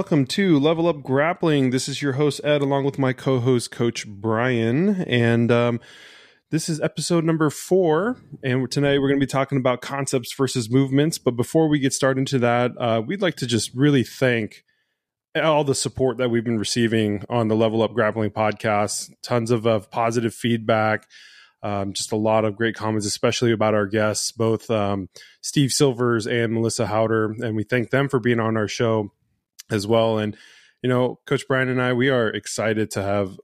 Welcome to Level Up Grappling. This is your host, Ed, along with my co host, Coach Bryan. And um, this is episode number four. And tonight we're going to be talking about concepts versus movements. But before we get started into that, uh, we'd like to just really thank all the support that we've been receiving on the Level Up Grappling podcast. Tons of, of positive feedback. Um, just a lot of great comments, especially about our guests, both um, Steve Silvers and Melissa Howder. And we thank them for being on our show as well. And, you know, Coach Bryan and I, we are excited to have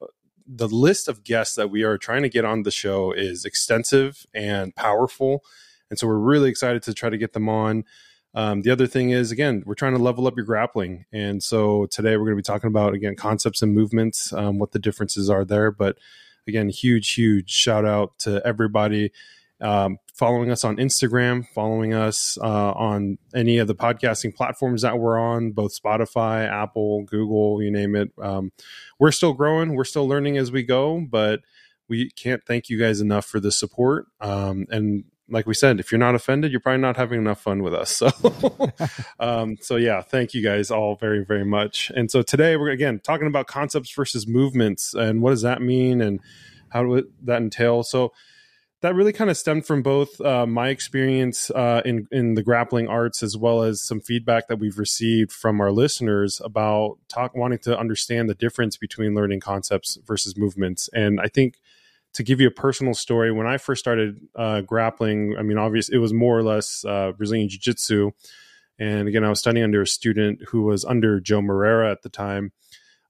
the list of guests that we are trying to get on the show is extensive and powerful. And so we're really excited to try to get them on. Um, the other thing is, again, we're trying to level up your grappling. And so today we're going to be talking about, again, concepts and movements, um, what the differences are there. But again, huge, huge shout out to everybody um, following us on Instagram, following us uh, on any of the podcasting platforms that we're on, both Spotify, Apple, Google, you name it. Um, we're still growing, we're still learning as we go, but we can't thank you guys enough for the support. Um, and like we said, if you're not offended, you're probably not having enough fun with us. So, um, so yeah, thank you guys all very, very much. And so today we're again talking about concepts versus movements and what does that mean and how do that entail. So, that really kind of stemmed from both uh, my experience uh, in in the grappling arts as well as some feedback that we've received from our listeners about talk wanting to understand the difference between learning concepts versus movements. And I think to give you a personal story, when I first started uh, grappling, I mean, obviously it was more or less uh, Brazilian Jiu Jitsu. And again, I was studying under a student who was under Joe Moreira at the time.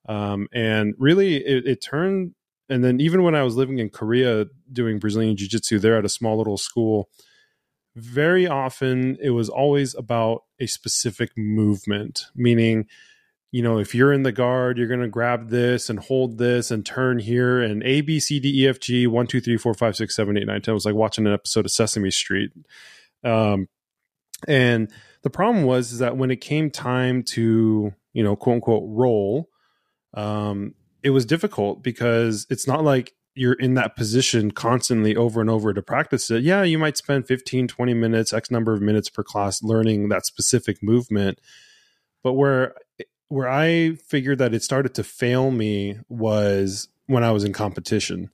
Um, and really, it, it turned and then even when I was living in Korea doing Brazilian Jiu Jitsu there at a small little school, very often it was always about a specific movement, meaning, you know, if you're in the guard, you're going to grab this and hold this and turn here and A, B, C, D, E, F, G, 1, 2, 3, 4, 5, 6, 7, 8, 9, 10. It was like watching an episode of Sesame Street. Um, and the problem was is that when it came time to, you know, quote unquote roll, um, it was difficult because it's not like you're in that position constantly over and over to practice it. Yeah, you might spend 15, 20 minutes, X number of minutes per class learning that specific movement. But where where I figured that it started to fail me was when I was in competition.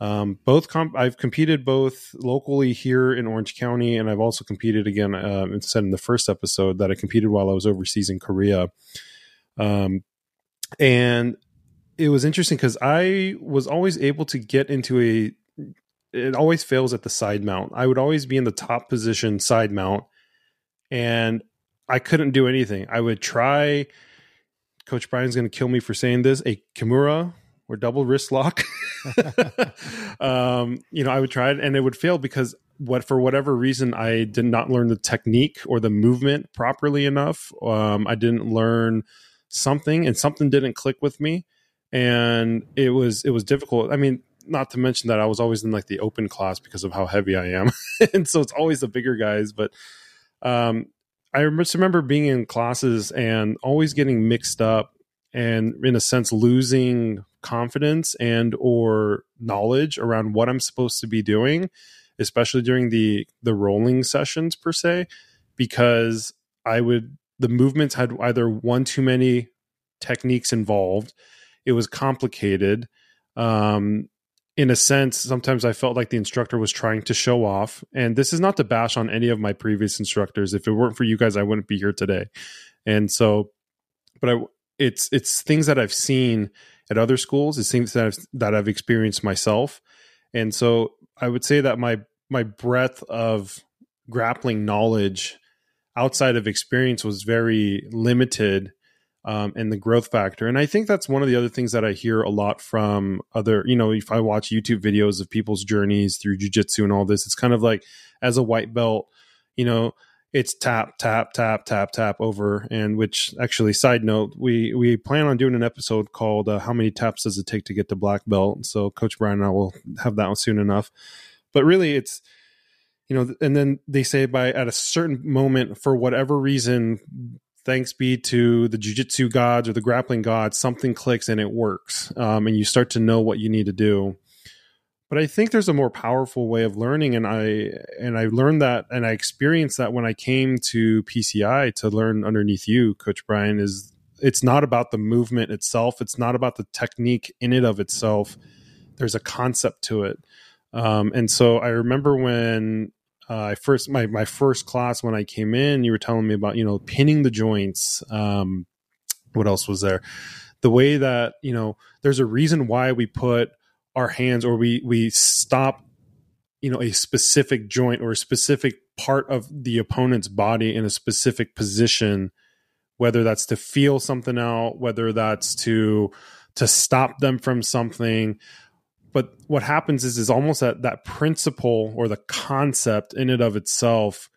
Um, both comp- I've competed both locally here in Orange County, and I've also competed again. Uh, said in the first episode that I competed while I was overseas in Korea. Um, and it was interesting because I was always able to get into a. It always fails at the side mount. I would always be in the top position side mount, and I couldn't do anything. I would try. Coach Bryan's going to kill me for saying this. A kimura or double wrist lock. um, you know, I would try it and it would fail because what for whatever reason I did not learn the technique or the movement properly enough. Um, I didn't learn something and something didn't click with me and it was it was difficult. I mean, not to mention that I was always in like the open class because of how heavy I am, and so it's always the bigger guys. But um, I just remember being in classes and always getting mixed up, and in a sense losing confidence and or knowledge around what I'm supposed to be doing, especially during the the rolling sessions per se, because I would the movements had either one too many techniques involved it was complicated. Um, in a sense, sometimes I felt like the instructor was trying to show off. And this is not to bash on any of my previous instructors. If it weren't for you guys, I wouldn't be here today. And so, but I, it's it's things that I've seen at other schools. It's things that I've, that I've experienced myself. And so, I would say that my my breadth of grappling knowledge outside of experience was very limited um, and the growth factor. And I think that's one of the other things that I hear a lot from other, you know, if I watch YouTube videos of people's journeys through jujitsu and all this, it's kind of like as a white belt, you know, it's tap, tap, tap, tap, tap over. And which actually, side note, we we plan on doing an episode called uh, "How many taps does it take to get to black belt?" So Coach Bryan and I will have that one soon enough. But really, it's you know, and then they say by at a certain moment, for whatever reason, thanks be to the jujitsu gods or the grappling gods, something clicks and it works. Um, and you start to know what you need to do. but I think there's a more powerful way of learning, and I and I learned that, and I experienced that when I came to PCI to learn underneath you, Coach Bryan. Is it's not about the movement itself; it's not about the technique in it of itself. There's a concept to it, um, and so I remember when uh, I first my my first class when I came in, you were telling me about you know pinning the joints. Um, what else was there? The way that you know, there's a reason why we put our hands or we we stop you know a specific joint or a specific part of the opponent's body in a specific position whether that's to feel something out whether that's to to stop them from something but what happens is is almost that that principle or the concept in and of itself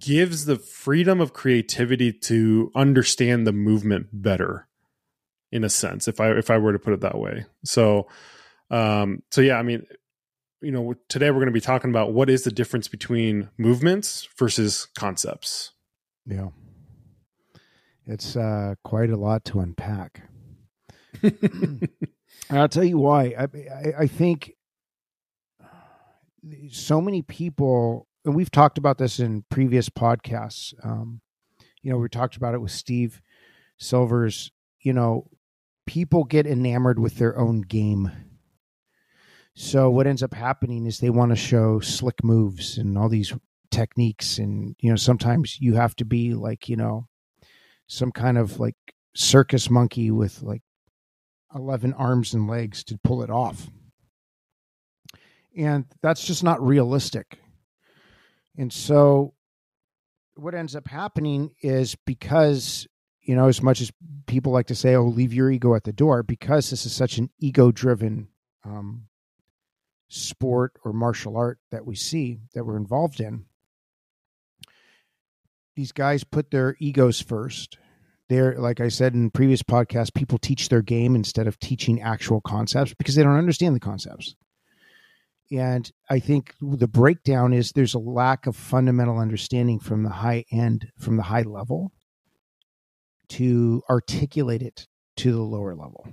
gives the freedom of creativity to understand the movement better in a sense if i if i were to put it that way so um, so yeah, I mean, you know, today we're going to be talking about what is the difference between movements versus concepts. Yeah, it's uh, quite a lot to unpack. I'll tell you why. I, I, I think so many people, and we've talked about this in previous podcasts. Um, you know, we talked about it with Steve Silvers. You know, people get enamored with their own game so what ends up happening is they want to show slick moves and all these techniques and you know sometimes you have to be like, you know, some kind of like circus monkey with like 11 arms and legs to pull it off. And that's just not realistic. And so what ends up happening is because you know as much as people like to say oh leave your ego at the door because this is such an ego driven um, sport or martial art that we see that we're involved in these guys put their egos first they're like i said in previous podcasts people teach their game instead of teaching actual concepts because they don't understand the concepts and i think the breakdown is there's a lack of fundamental understanding from the high end from the high level to articulate it to the lower level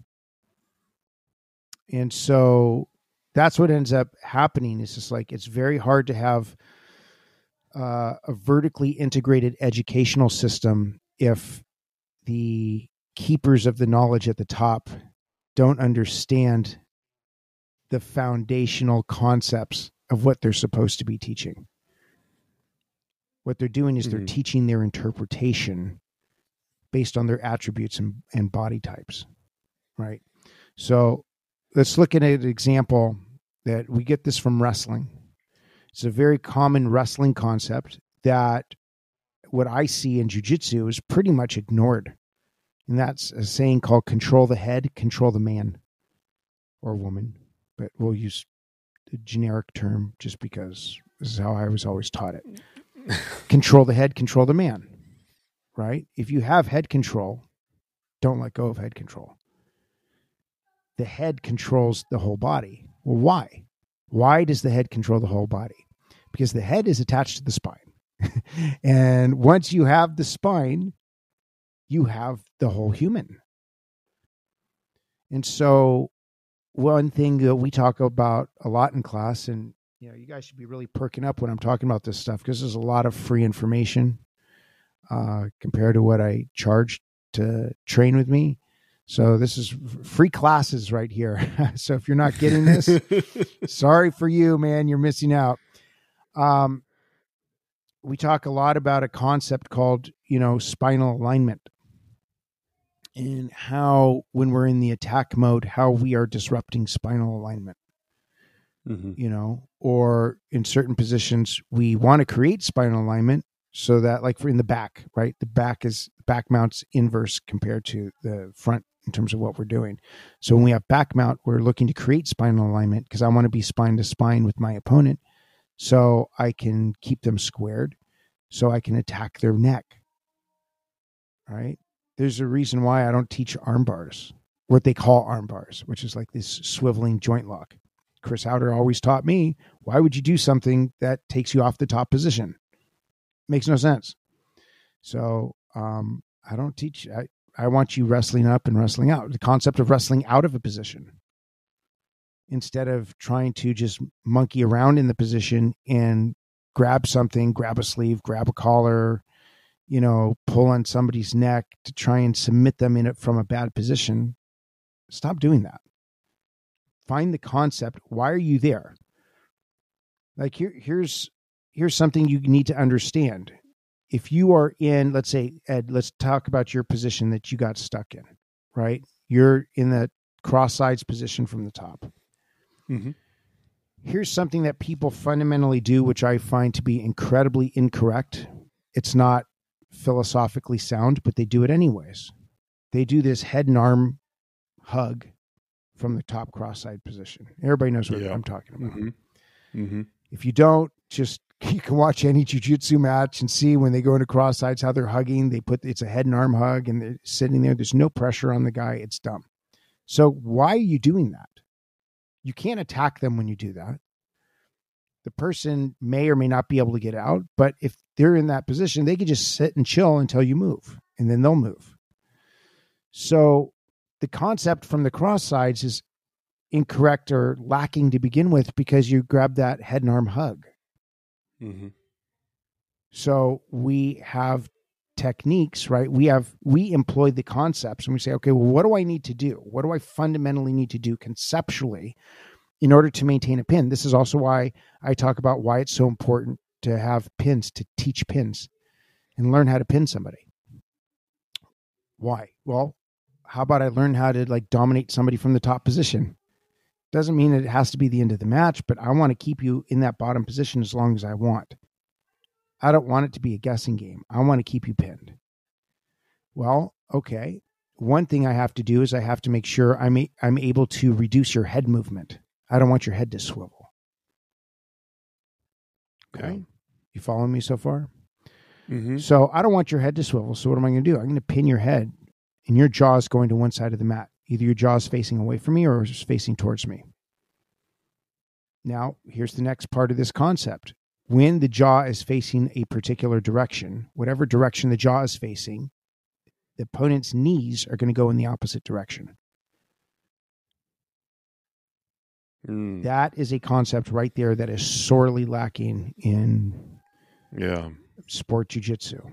and so that's what ends up happening. It's just like it's very hard to have uh, a vertically integrated educational system if the keepers of the knowledge at the top don't understand the foundational concepts of what they're supposed to be teaching. What they're doing is mm-hmm. they're teaching their interpretation based on their attributes and, and body types, right? So let's look at an example that we get this from wrestling. It's a very common wrestling concept that what I see in jujitsu is pretty much ignored. And that's a saying called control the head, control the man or woman. But we'll use the generic term just because this is how I was always taught it. control the head, control the man. Right? If you have head control, don't let go of head control the head controls the whole body. Well, why? Why does the head control the whole body? Because the head is attached to the spine. and once you have the spine, you have the whole human. And so, one thing that we talk about a lot in class, and you know, you guys should be really perking up when I'm talking about this stuff because there's a lot of free information uh, compared to what I charge to train with me. So this is free classes right here. so if you're not getting this, sorry for you, man. You're missing out. Um, we talk a lot about a concept called, you know, spinal alignment and how when we're in the attack mode, how we are disrupting spinal alignment. Mm-hmm. You know, or in certain positions, we want to create spinal alignment so that, like, for in the back, right? The back is back mounts inverse compared to the front in terms of what we're doing. So when we have back mount, we're looking to create spinal alignment because I want to be spine to spine with my opponent so I can keep them squared so I can attack their neck. Right? There's a reason why I don't teach arm bars, what they call arm bars, which is like this swiveling joint lock. Chris Haueter always taught me, why would you do something that takes you off the top position? Makes no sense. So um, I don't teach. I, I want you wrestling up and wrestling out. The concept of wrestling out of a position. Instead of trying to just monkey around in the position and grab something, grab a sleeve, grab a collar, you know, pull on somebody's neck to try and submit them in it from a bad position. Stop doing that. Find the concept. Why are you there? Like here, here's here's something you need to understand. If you are in, let's say, Ed, let's talk about your position that you got stuck in, right? You're in the cross sides position from the top. Mhm. Here's something that people fundamentally do, which I find to be incredibly incorrect. It's not philosophically sound, but they do it anyways. They do this head and arm hug from the top cross side position. Everybody knows what Yeah. I'm talking about. Mhm. Mhm. If you don't, just you can watch any jujitsu match and see when they go into cross sides how they're hugging. They put it's a head and arm hug and they're sitting there. There's no pressure on the guy. It's dumb. So why are you doing that? You can't attack them when you do that. The person may or may not be able to get out, but if they're in that position, they could just sit and chill until you move, and then they'll move. So the concept from the cross sides is incorrect or lacking to begin with because you grab that head and arm hug. Mhm. So we have techniques, right? We have we employ the concepts and we say, okay, well, what do I need to do? What do I fundamentally need to do conceptually in order to maintain a pin? This is also why I talk about why it's so important to have pins, to teach pins and learn how to pin somebody. Why? Well, how about I learn how to like dominate somebody from the top position? Doesn't mean it has to be the end of the match, but I want to keep you in that bottom position as long as I want. I don't want it to be a guessing game. I want to keep you pinned. Well, okay. One thing I have to do is I have to make sure I'm a, I'm able to reduce your head movement. I don't want your head to swivel. Okay. You following me so far? Mhm. So I don't want your head to swivel. So what am I going to do? I'm going to pin your head and your jaw is going to one side of the mat. Either your jaw is facing away from me or it's facing towards me. Now, here's the next part of this concept. When the jaw is facing a particular direction, whatever direction the jaw is facing, the opponent's knees are going to go in the opposite direction. Mm. That is a concept right there that is sorely lacking in Yeah. sport jujitsu.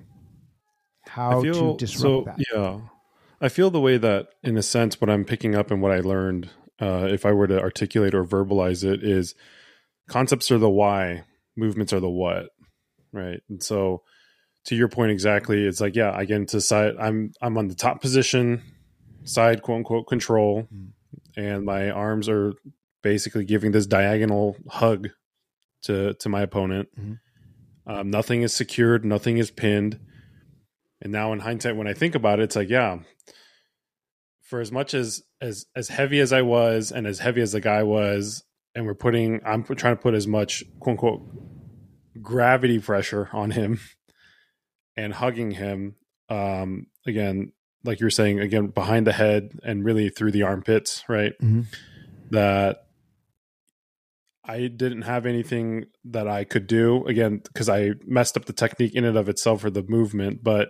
How feel to disrupt so. that. Yeah, I feel the way that, in a sense, what I'm picking up and what I learned, uh, if I were to articulate or verbalize it, is concepts are the why, movements are the what, right? And so, to your point exactly, it's like, yeah, I get into side. I'm I'm on the top position, side quote unquote control, Mm. and my arms are basically giving this diagonal hug to to my opponent. Mhm. Um, nothing is secured, nothing is pinned. And now in hindsight, when I think about it, it's like, yeah, for as much as as as heavy as I was and as heavy as the guy was, and we're putting I'm trying to put as much quote unquote gravity pressure on him and hugging him. Um, again, like you were saying, again, behind the head and really through the armpits, right? Mhm. That I didn't have anything that I could do again because I messed up the technique in and of itself for the movement. But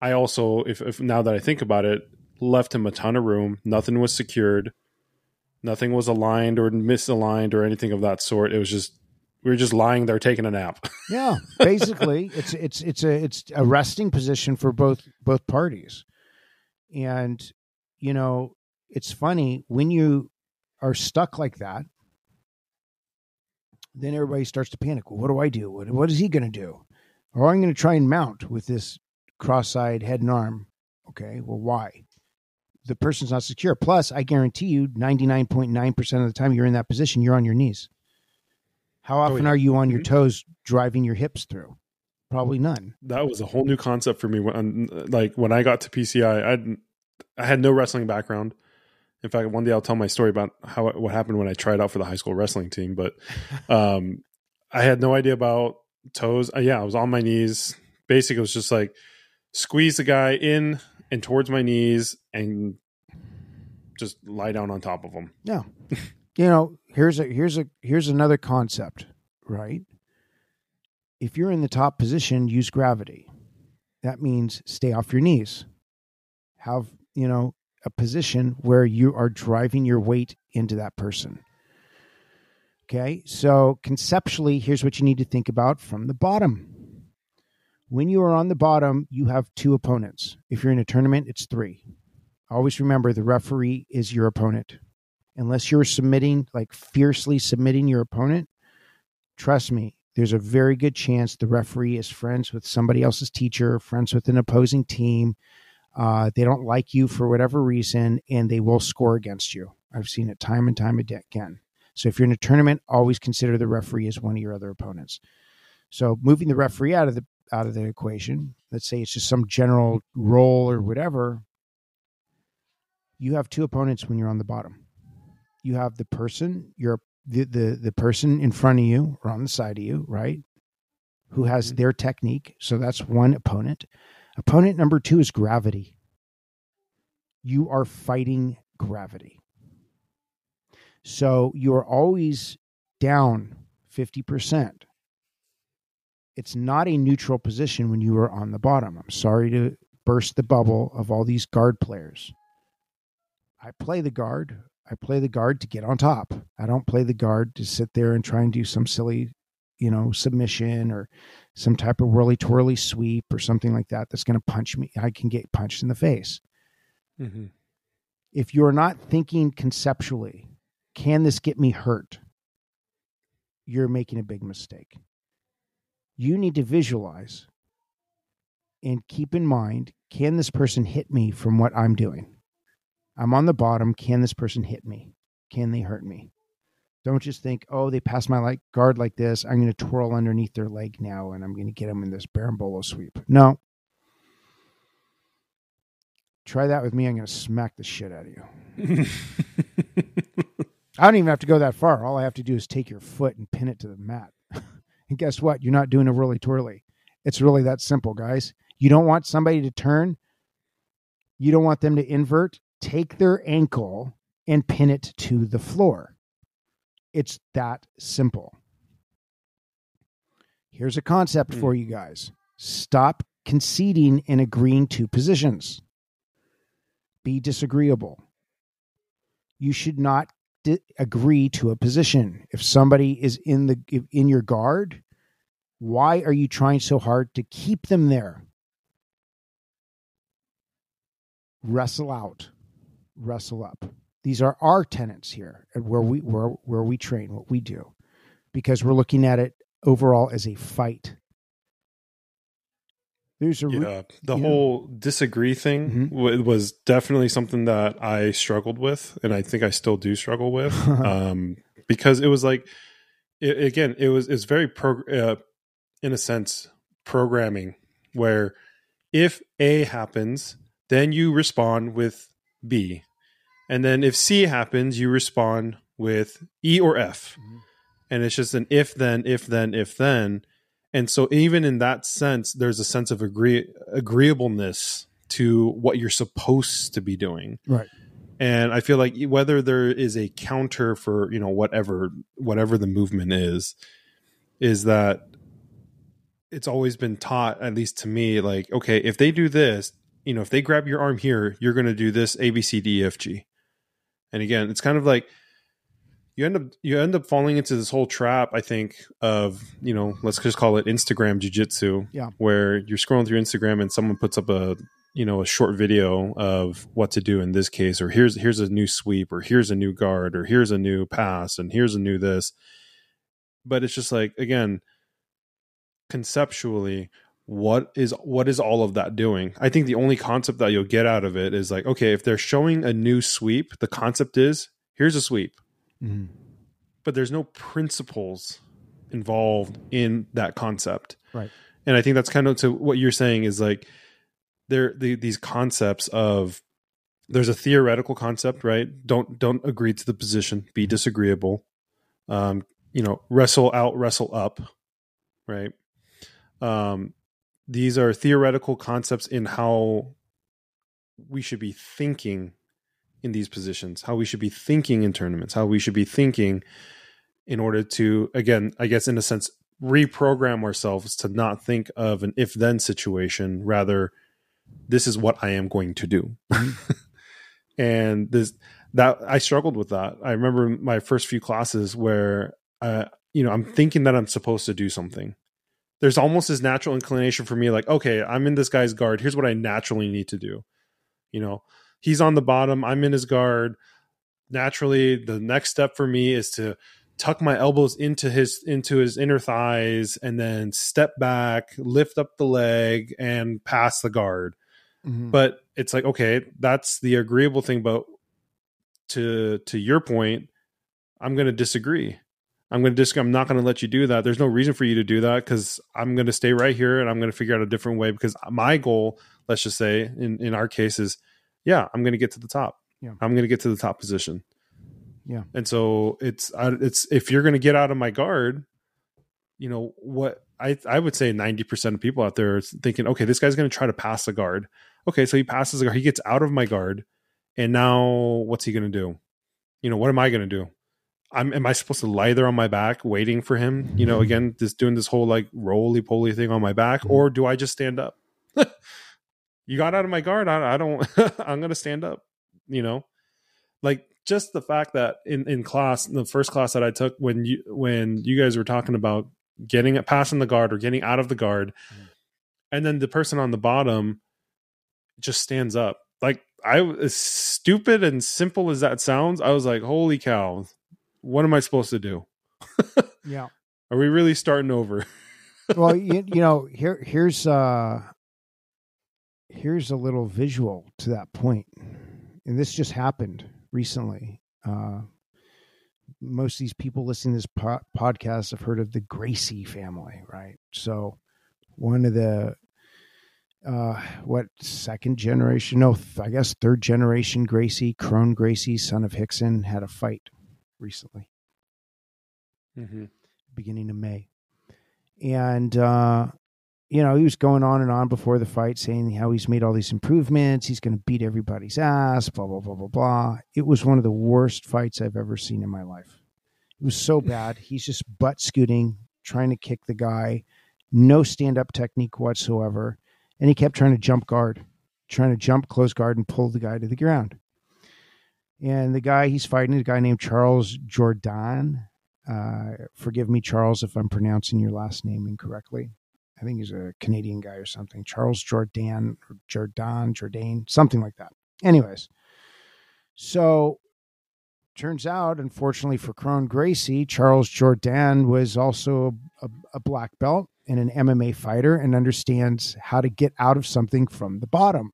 I also, if, if now that I think about it, left him a ton of room. Nothing was secured. Nothing was aligned or misaligned or anything of that sort. It was just we were just lying there taking a nap. Yeah, basically, it's it's it's a it's a resting position for both both parties, and you know it's funny when you are stuck like that. Then everybody starts to panic. Well, what do I do? What what is he going to do? Or I'm going to try and mount with this cross-side head and arm. Okay, well, why? The person's not secure. Plus, I guarantee you, ninety nine point nine percent of the time you're in that position, you're on your knees. How often yeah. are you on your Mhm. toes driving your hips through? Probably none. that was a whole new concept for me when like when I got to PCI I I had no wrestling background. In fact, one day I'll tell my story about how what happened when I tried out for the high school wrestling team, but um I had no idea about toes. Uh, yeah, I was on my knees. Basically, it was just like squeeze the guy in and towards my knees and just lie down on top of them. Yeah. you know, here's a here's a here's another concept, right? If you're in the top position, use gravity. That means stay off your knees. Have, you know, a position where you are driving your weight into that person. Okay. So conceptually, here's what you need to think about from the bottom. When you are on the bottom, you have two opponents. If you're in a tournament, it's three. Always remember the referee is your opponent. Unless you're submitting, like fiercely submitting your opponent, trust me, there's a very good chance the referee is friends with somebody else's teacher, friends with an opposing team. Uh, they don't like you for whatever reason, and they will score against you. I've seen it time and time again. So if you're in a tournament, always consider the referee as one of your other opponents. So moving the referee out of the out of the equation, let's say it's just some general role or whatever, you have two opponents when you're on the bottom. You have the person, your the, the the person in front of you or on the side of you, right? Who has mm-hmm. their technique. So that's one opponent. Opponent number two is gravity. You are fighting gravity. So you're always down 50% it's not a neutral position when you are on the bottom. I'm sorry to burst the bubble of all these guard players. I play the guard. I play the guard to get on top. I don't play the guard to sit there and try and do some silly, you know, submission or some type of whirly twirly sweep or something like that that's going to punch me. I can get punched in the face. Mm-hmm. If you're not thinking conceptually, can this get me hurt? You're making a big mistake you need to visualize and keep in mind can this person hit me from what I'm doing? I'm on the bottom. Can this person hit me? Can they hurt me? Don't just think, oh, they passed my like guard like this. I'm going to twirl underneath their leg now and I'm going to get them in this berimbolo sweep. No. Try that with me. I'm going to smack the shit out of you. I don't even have to go that far. All I have to do is take your foot and pin it to the mat. And guess what? You're not doing a really twirly. It's really that simple, guys. You don't want somebody to turn. You don't want them to invert. Take their ankle and pin it to the floor. It's that simple. Here's a concept for hmm. you guys stop conceding and agreeing to positions. Be disagreeable. You should not agree to a position. If somebody is in the in your guard, why are you trying so hard to keep them there? Wrestle out, wrestle up. These are our tenants here, and where we where where we train, what we do, because we're looking at it overall as a fight there's a yeah, the whole know. disagree thing mm-hmm. w- was definitely something that I struggled with, and I think I still do struggle with, um, because it was like, it, again, it was it's very pro, uh, in a sense, programming where if A happens, then you respond with B, and then if C happens, you respond with E or F, mm-hmm. and it's just an if then if then if then and so even in that sense there's a sense of agree agreeableness to what you're supposed to be doing. Right. And i feel like whether there is a counter for you know whatever whatever the movement is is that it's always been taught at least to me like okay if they do this you know if they grab your arm here you're going to do this a b c d e f g. And again it's kind of like you end up you end up falling into this whole trap i think of you know let's just call it instagram jiu-jitsu yeah. where you're scrolling through instagram and someone puts up a you know a short video of what to do in this case or here's here's a new sweep or here's a new guard or here's a new pass and here's a new this. But it's just like again conceptually what is what is all of that doing? I think the only concept that you'll get out of it is like okay if they're showing a new sweep the concept is here's a sweep Mm-hmm. But there's no principles involved in that concept. Right. And I think that's kind of to what you're saying is like there the, these concepts of there's a theoretical concept, right? Don't don't agree to the position, be disagreeable. Um, you know, wrestle out, wrestle up, right? Um, these are theoretical concepts in how we should be thinking in these positions, how we should be thinking in tournaments, how we should be thinking in order to, again, I guess in a sense, reprogram ourselves to not think of an if then situation, rather, this is what I am going to do. and this, that I struggled with that. I remember my first few classes where uh, you know, I'm thinking that I'm supposed to do something. There's almost this natural inclination for me, like, okay, I'm in this guy's guard. Here's what I naturally need to do. You know, he's on the bottom. I'm in his guard. Naturally, the next step for me is to tuck my elbows into his into his inner thighs and then step back, lift up the leg, and pass the guard. Mm-hmm. But it's like, okay, that's the agreeable thing. But to to your point, I'm going to disagree. I'm going to dis- I'm not going to let you do that. There's no reason for you to do that because I'm going to stay right here and I'm going to figure out a different way because my goal, let's just say in in our case is, yeah, I'm going to get to the top. Yeah. I'm going to get to the top position. Yeah. And so it's it's if you're going to get out of my guard, you know what I I would say 90% of people out there are thinking, okay, this guy's going to try to pass the guard. Okay, so he passes the guard. He gets out of my guard, and now what's he going to do? You know, what am I going to do? I'm am I supposed to lie there on my back waiting for him? You know, again, just doing this whole like roly poly thing on my back, mm-hmm. or do I just stand up? you got out of my guard. I, I don't. I'm going to stand up. You know, like just the fact that in in class, the first class that I took, when you when you guys were talking about getting it passing the guard or getting out of the guard, mm-hmm. and then the person on the bottom just stands up. Like I, as stupid and simple as that sounds, I was like, "Holy cow! What am I supposed to do?" yeah. Are we really starting over? well, you, you know, here here's uh here's a little visual to that point, and this just happened recently. Uh, most of these people listening to this po- podcast have heard of the Gracie family, right? So, one of the uh, what second generation? No, th- I guess third generation Gracie, Kron Gracie, son of Rickson, had a fight recently, mm-hmm. beginning of May, and uh, you know, he was going on and on before the fight saying how he's made all these improvements. He's going to beat everybody's ass, blah, blah, blah, blah, blah. It was one of the worst fights I've ever seen in my life. It was so bad. He's just butt scooting, trying to kick the guy, no stand up technique whatsoever. And he kept trying to jump guard, trying to jump close guard and pull the guy to the ground. And the guy he's fighting is a guy named Charles Jordan. Uh, forgive me, Charles, if I'm pronouncing your last name incorrectly. I think he's a Canadian guy or something. Charles Jordan, or Jordan, Jourdain, something like that. Anyways, so turns out, unfortunately for Kron Gracie, Charles Jordan was also a, a, black belt and an MMA fighter and understands how to get out of something from the bottom,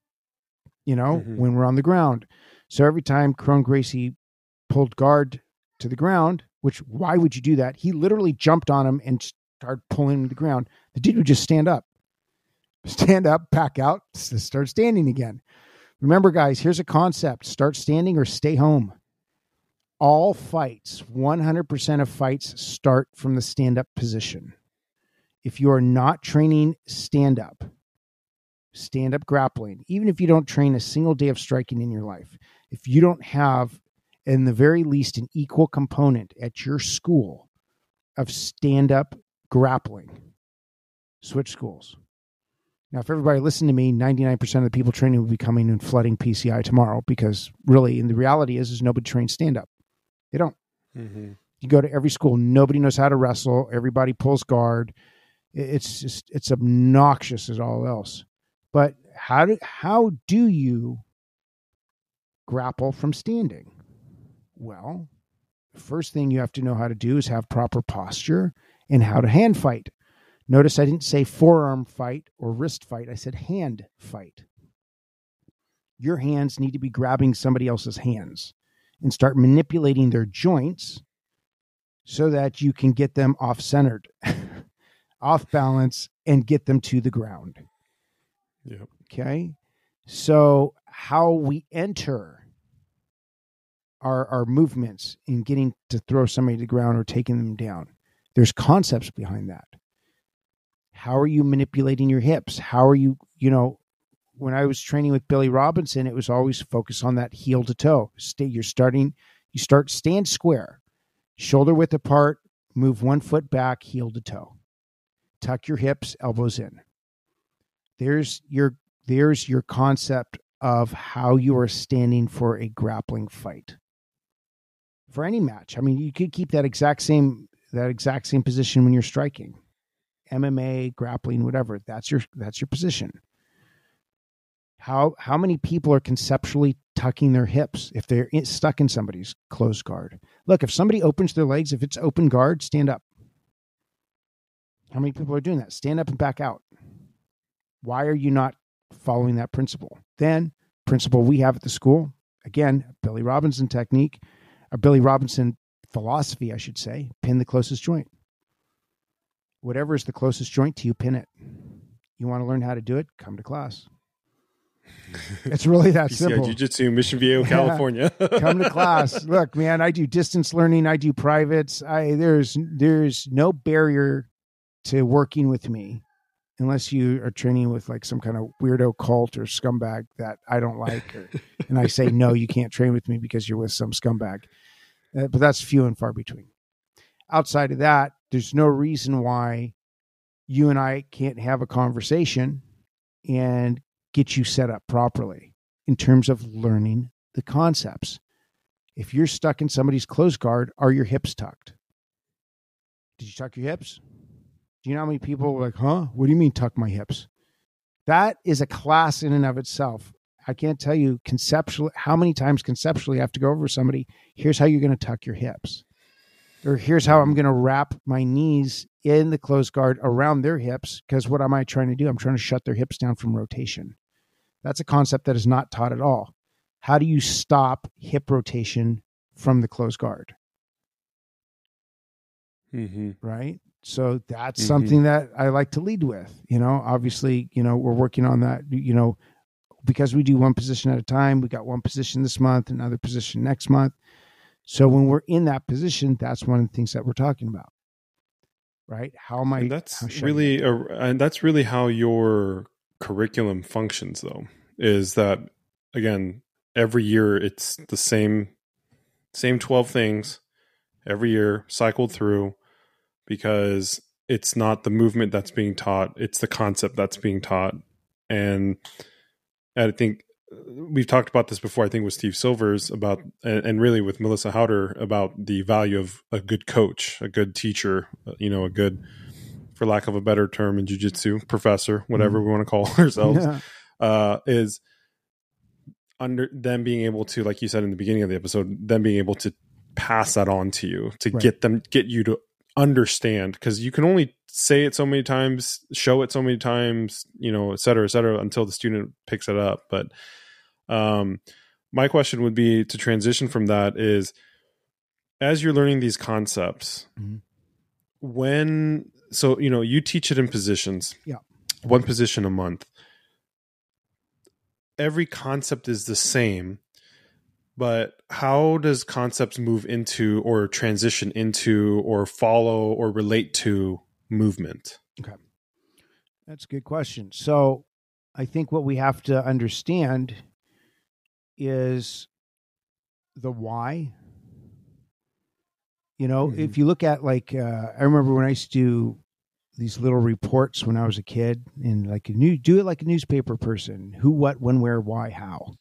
you know, mm-hmm. when we're on the ground. So every time Kron Gracie pulled guard to the ground, which why would you do that? He literally jumped on him and started pulling him to the ground. The dude would just stand up, stand up, back out, start standing again. Remember, guys, here's a concept start standing or stay home. All fights, 100% of fights start from the stand up position. If you are not training stand up, stand up grappling, even if you don't train a single day of striking in your life, if you don't have, in the very least, an equal component at your school of stand up grappling, switch schools. Now, if everybody listened to me, 99% of the people training will be coming and flooding PCI tomorrow because really, and the reality is, is nobody trains stand up. They don't. Mm-hmm. You go to every school, nobody knows how to wrestle. Everybody pulls guard. It's just, it's obnoxious as all else. But how do, how do you grapple from standing? Well, first thing you have to know how to do is have proper posture and how to hand fight. Notice I didn't say forearm fight or wrist fight, I said hand fight. Your hands need to be grabbing somebody else's hands and start manipulating their joints so that you can get them off centered, off balance, and get them to the ground. Yep. Okay. So, how we enter our, our movements in getting to throw somebody to the ground or taking them down there's concepts behind that. How are you manipulating your hips? How are you, you know, when I was training with Billy Robinson, it was always focus on that heel to toe. Stay, you're starting, you start stand square, shoulder width apart, move one foot back, heel to toe. Tuck your hips, elbows in. There's your there's your concept of how you are standing for a grappling fight. For any match. I mean, you could keep that exact same that exact same position when you're striking. MMA, grappling, whatever. That's your that's your position. How how many people are conceptually tucking their hips if they're in, stuck in somebody's closed guard? Look, if somebody opens their legs, if it's open guard, stand up. How many people are doing that? Stand up and back out. Why are you not following that principle? Then, principle we have at the school, again, Billy Robinson technique, or Billy Robinson philosophy, I should say, pin the closest joint. Whatever is the closest joint to you, pin it. You want to learn how to do it? Come to class. It's really that simple. Jiu-Jitsu, Mission Viejo, California. Come to class. Look, man, I do distance learning. I do privates. I there's there's no barrier to working with me unless you are training with like some kind of weirdo cult or scumbag that I don't like, or, and I say no, you can't train with me because you're with some scumbag. Uh, but that's few and far between. Outside of that, there's no reason why you and I can't have a conversation and get you set up properly in terms of learning the concepts. If you're stuck in somebody's close guard, are your hips tucked? Did you tuck your hips? Do you know how many people were like, huh? What do you mean tuck my hips? That is a class in and of itself. I can't tell you conceptually how many times conceptually I have to go over somebody. Here's how you're going to tuck your hips, or here's how I'm going to wrap my knees in the closed guard around their hips. Because what am I trying to do? I'm trying to shut their hips down from rotation. That's a concept that is not taught at all. How do you stop hip rotation from the closed guard? Mm-hmm. Right. So that's Mhm. something that I like to lead with. You know, obviously, you know, we're working on that. You know, because we do one position at a time. We got one position this month, another position next month. So when we're in that position, that's one of the things that we're talking about. Right? How am I? and that's should I- really a, and that's really how your curriculum functions though is that again every year it's the same same 12 things every year cycled through because it's not the movement that's being taught it's the concept that's being taught and i think we've talked about this before i think with steve silvers about and, really with melissa howder about the value of a good coach a good teacher you know a good for lack of a better term in jiu-jitsu professor whatever we want to call ourselves Yeah. uh, is under them being able to, like you said in the beginning of the episode, them being able to pass that on to you to Right. get them get you to understand because you can only say it so many times, show it so many times, you know, et cetera, et cetera, until the student picks it up. But um, my question would be to transition from that is as you're learning these concepts, Mhm. when so you know you teach it in positions, Yeah. one position a month every concept is the same but how does concepts move into or transition into or follow or relate to movement Okay. That's a good question. So I think what we have to understand is the why. You know, Mhm. if you look at like uh, I remember when I used to do these little reports when I was a kid and like new do it like a newspaper person. Who, what, when, where, why, how.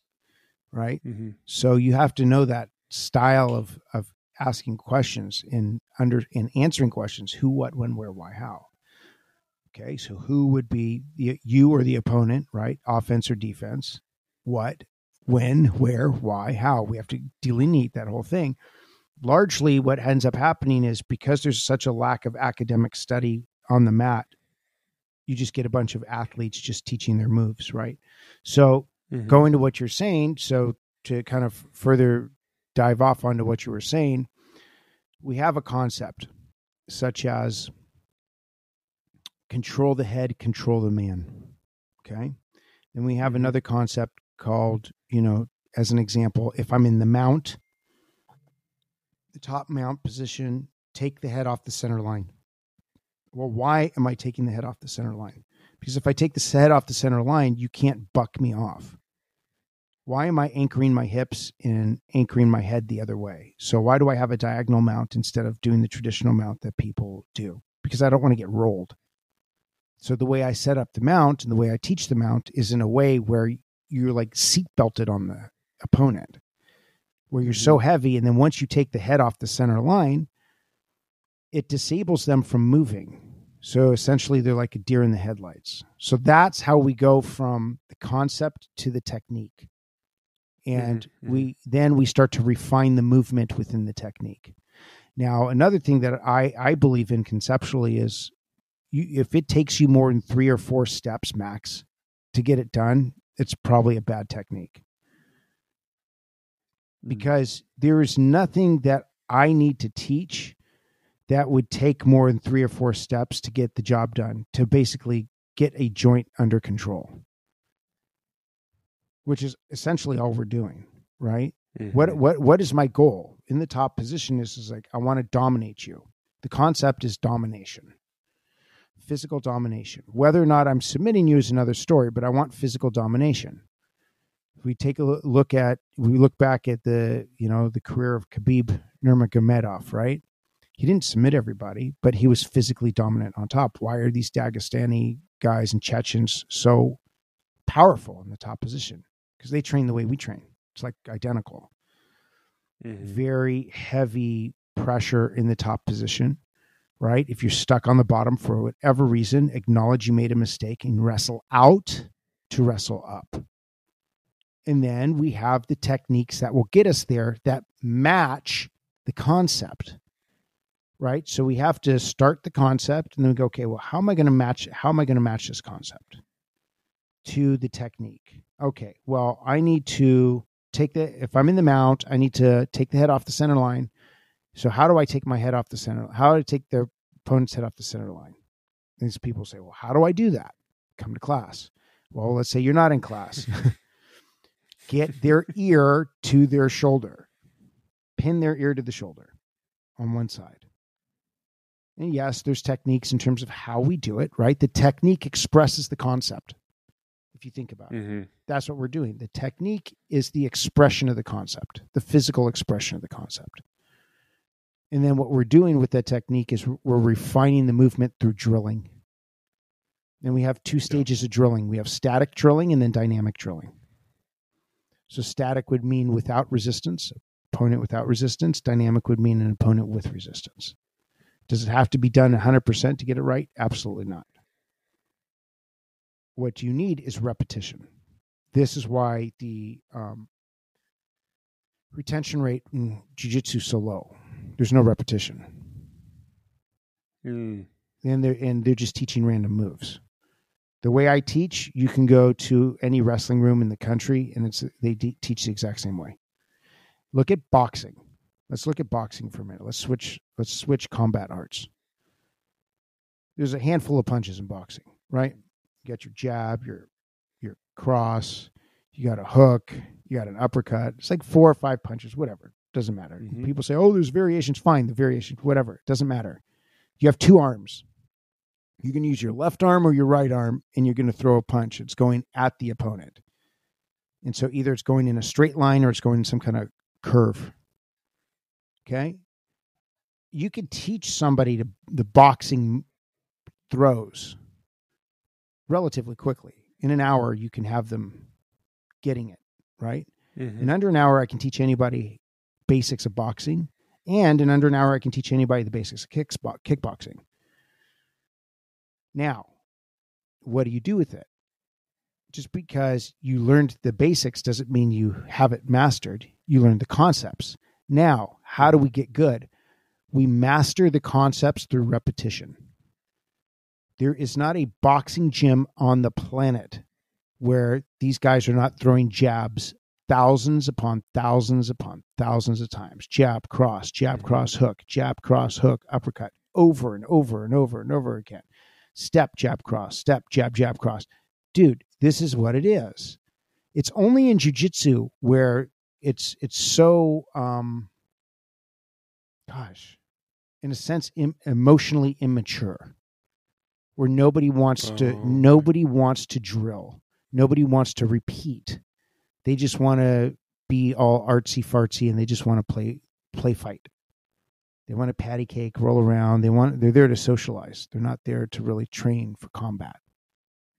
Right? mm-hmm. So you have to know that style of of asking questions in under in answering questions who, what, when, where, why, how. Okay, so who would be the, you or the opponent, right? Offense or defense? What, when, where, why, how? We have to delineate that whole thing. Largely, what ends up happening is because there's such a lack of academic study on the mat, you just get a bunch of athletes just teaching their moves, right? So Mm-hmm. going to what you're saying, so to kind of further dive off onto what you were saying, we have a concept such as control the head, control the man. Okay. Then we have Mhm. another concept called, you know, as an example, if I'm in the mount, the top mount position, take the head off the center line. Well, why am I taking the head off the center line? Because if I take the head off the center line, you can't buck me off. Why am I anchoring my hips and anchoring my head the other way? So why do I have a diagonal mount instead of doing the traditional mount that people do? Because I don't want to get rolled. So the way I set up the mount and the way I teach the mount is in a way where you're like seat belted on the opponent, where you're so mm-hmm. heavy, and then once you take the head off the center line, it disables them from moving. So essentially, they're like a deer in the headlights. So that's how we go from the concept to the technique. And Mhm, we then we start to refine the movement within the technique. Now, another thing that I, I believe in conceptually is you, if it takes you more than three or four steps max to get it done, it's probably a bad technique. Because there is nothing that I need to teach that would take more than three or four steps to get the job done to basically get a joint under control, which is essentially all we're doing, right? Mhm. What what what is my goal in the top position? Is is like I want to dominate you. The concept is domination, physical domination. Whether or not I'm submitting you is another story, but I want physical domination. If we take a loo- look at we look back at the you know the career of Khabib Nurmagomedov, right? He didn't submit everybody, but he was physically dominant on top. Why are these Dagestani guys and Chechens so powerful in the top position? Because they train the way we train. It's like identical Mhm. very heavy pressure in the top position, right? If you're stuck on the bottom for whatever reason, acknowledge you made a mistake and wrestle out to wrestle up. And then we have the techniques that will get us there that match the concept, right? So we have to start the concept and then we go, okay, well, how am I going to match? How am I going to match this concept to the technique? Okay, well, I need to take the if I'm in the mount, I need to take the head off the center line. So how do I take my head off the center? How do I take their opponent's head off the center line? These people say, well, how do I do that? Come to class. Well, let's say you're not in class. Get their ear to their shoulder. Pin their ear to the shoulder on one side. And yes, there's techniques in terms of how we do it, right? The technique expresses the concept. If you think about it Mhm. that's what we're doing. The technique is the expression of the concept, the physical expression of the concept. And then what we're doing with that technique is we're refining the movement through drilling. And we have two stages of drilling we have static drilling and then dynamic drilling. So, static would mean without resistance, opponent without resistance. Dynamic would mean an opponent with resistance. Does it have to be done 100% to get it right? Absolutely not. What you need is repetition. This is why the um, retention rate in jiu-jitsu is so low. There's no repetition. Mm. and they're and they're just teaching random moves. The way i teach you can go to any wrestling room in the country and it's they de- teach the exact same way. Look at boxing. Let's look at boxing for a minute. Let's switch let's switch combat arts. There's a handful of punches in boxing right you got your jab your your cross you got a hook you got an uppercut. It's like four or five punches whatever doesn't matter. Mhm. people say oh there's variations. Fine the variations whatever doesn't matter. You have two arms. You can use your left arm or your right arm and you're going to throw a punch. It's going at the opponent. And so either it's going in a straight line or it's going in some kind of curve. Okay? You can teach somebody to the boxing throws relatively quickly. In an hour you can have them getting it right? Mhm. in under an hour i can teach anybody basics of boxing and in under an hour i can teach anybody the basics of kickboxing. Now what do you do with it? Just because you learned the basics doesn't mean you have it mastered. You learned the concepts. Now how do we get good? We master the concepts through repetition there is not a boxing gym on the planet where these guys are not throwing jabs thousands upon thousands upon thousands of times. Jab cross jab Mhm. cross hook jab cross hook uppercut over and over and over and over again. Step jab cross step jab jab cross. Dude this is what it is. It's only in jiu-jitsu where it's it's so um gosh in a sense Im- emotionally immature where nobody wants to Oh, okay. nobody wants to drill. Nobody wants to repeat. They just want to be all artsy fartsy and they just want to play play fight. They want to patty cake roll around. They want they're there to socialize. They're not there to really train for combat.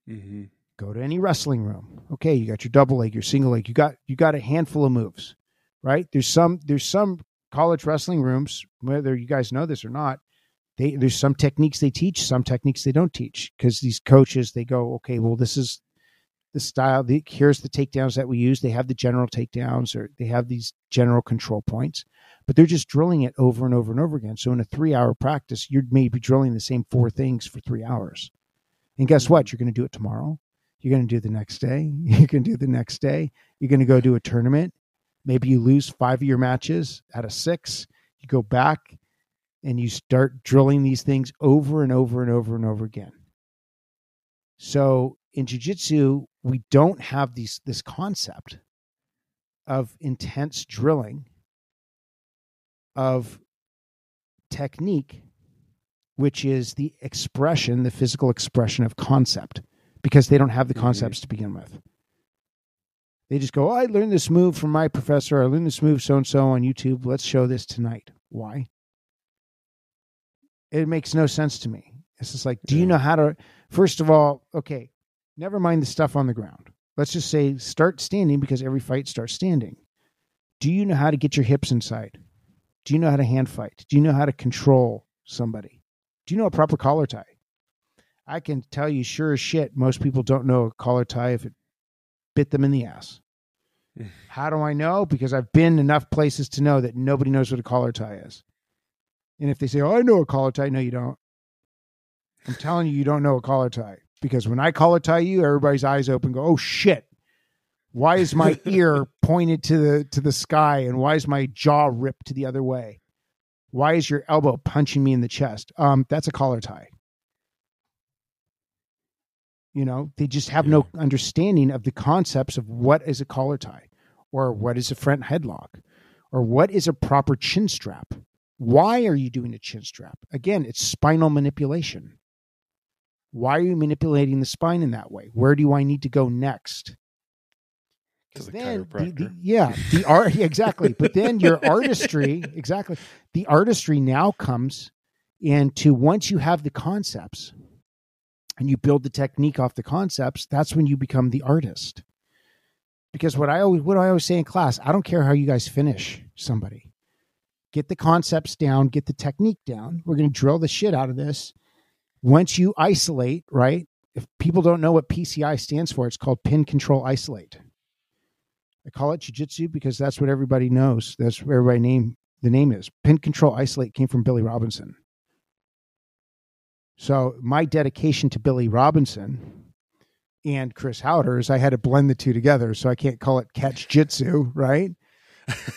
Mm-hmm. go to any wrestling room. Okay you got your double leg your single leg. You got you got a handful of moves right? There's some there's some college wrestling rooms whether you guys know this or not They there's some techniques they teach, some techniques they don't teach because these coaches they go, okay, well this is the style. The, here's the takedowns that we use. They have the general takedowns or they have these general control points, but they're just drilling it over and over and over again. So in a three hour practice, you're maybe drilling the same four things for three hours. And guess what? Mm-hmm. You're going to do it tomorrow. You're going to do the next day. You can do the next day. You're going to go do a tournament. Maybe you lose five of your matches out of six. You go back and you start drilling these things over and over and over and over again. So in jiu-jitsu, we don't have these this concept of intense drilling of technique which is the expression the physical expression of concept because they don't have the Mm-hmm. concepts to begin with. They just go oh, i learned this move from my professor. I learned this move so and so on youtube. Let's show this tonight. Why it makes no sense to me. It's just like do you know how to first of all okay never mind the stuff on the ground. Let's just say start standing because every fight starts standing. Do you know how to get your hips inside? Do you know how to hand fight? Do you know how to control somebody? Do you know a proper collar tie? I can tell you sure as shit most people don't know a collar tie if it bit them in the ass. How do i know? Because i've been enough places to know that nobody knows what a collar tie is and if they say oh i know a collar tie no you don't. I'm telling you you don't know a collar tie. Because when i collar tie you everybody's eyes open go oh shit. Why is my ear pointed to the to the sky and why is my jaw ripped to the other way? Why is your elbow punching me in the chest? Um that's a collar tie. You know they just have no understanding of the concepts of what is a collar tie or what is a front headlock or what is a proper chin strap why are you doing a chin strap? Again it's spinal manipulation. Why are you manipulating the spine in that way? Where do i need to go next? The then the, chiropractor. the, yeah the art exactly. But then your artistry exactly. The artistry now comes into once you have the concepts and you build the technique off the concepts that's when you become the artist. Because what i always what i always say in class? I don't care how you guys finish somebody get the concepts down get the technique down we're going to drill the shit out of this once you isolate right if people don't know what pci stands for it's called pin control isolate I call it jujitsu because that's what everybody knows. That's where everybody name the name is. Pin control isolate came from Billy Robinson. So my dedication to Billy Robinson and Chris Haueter is I had to blend the two together. So I can't call it catch jitsu, right?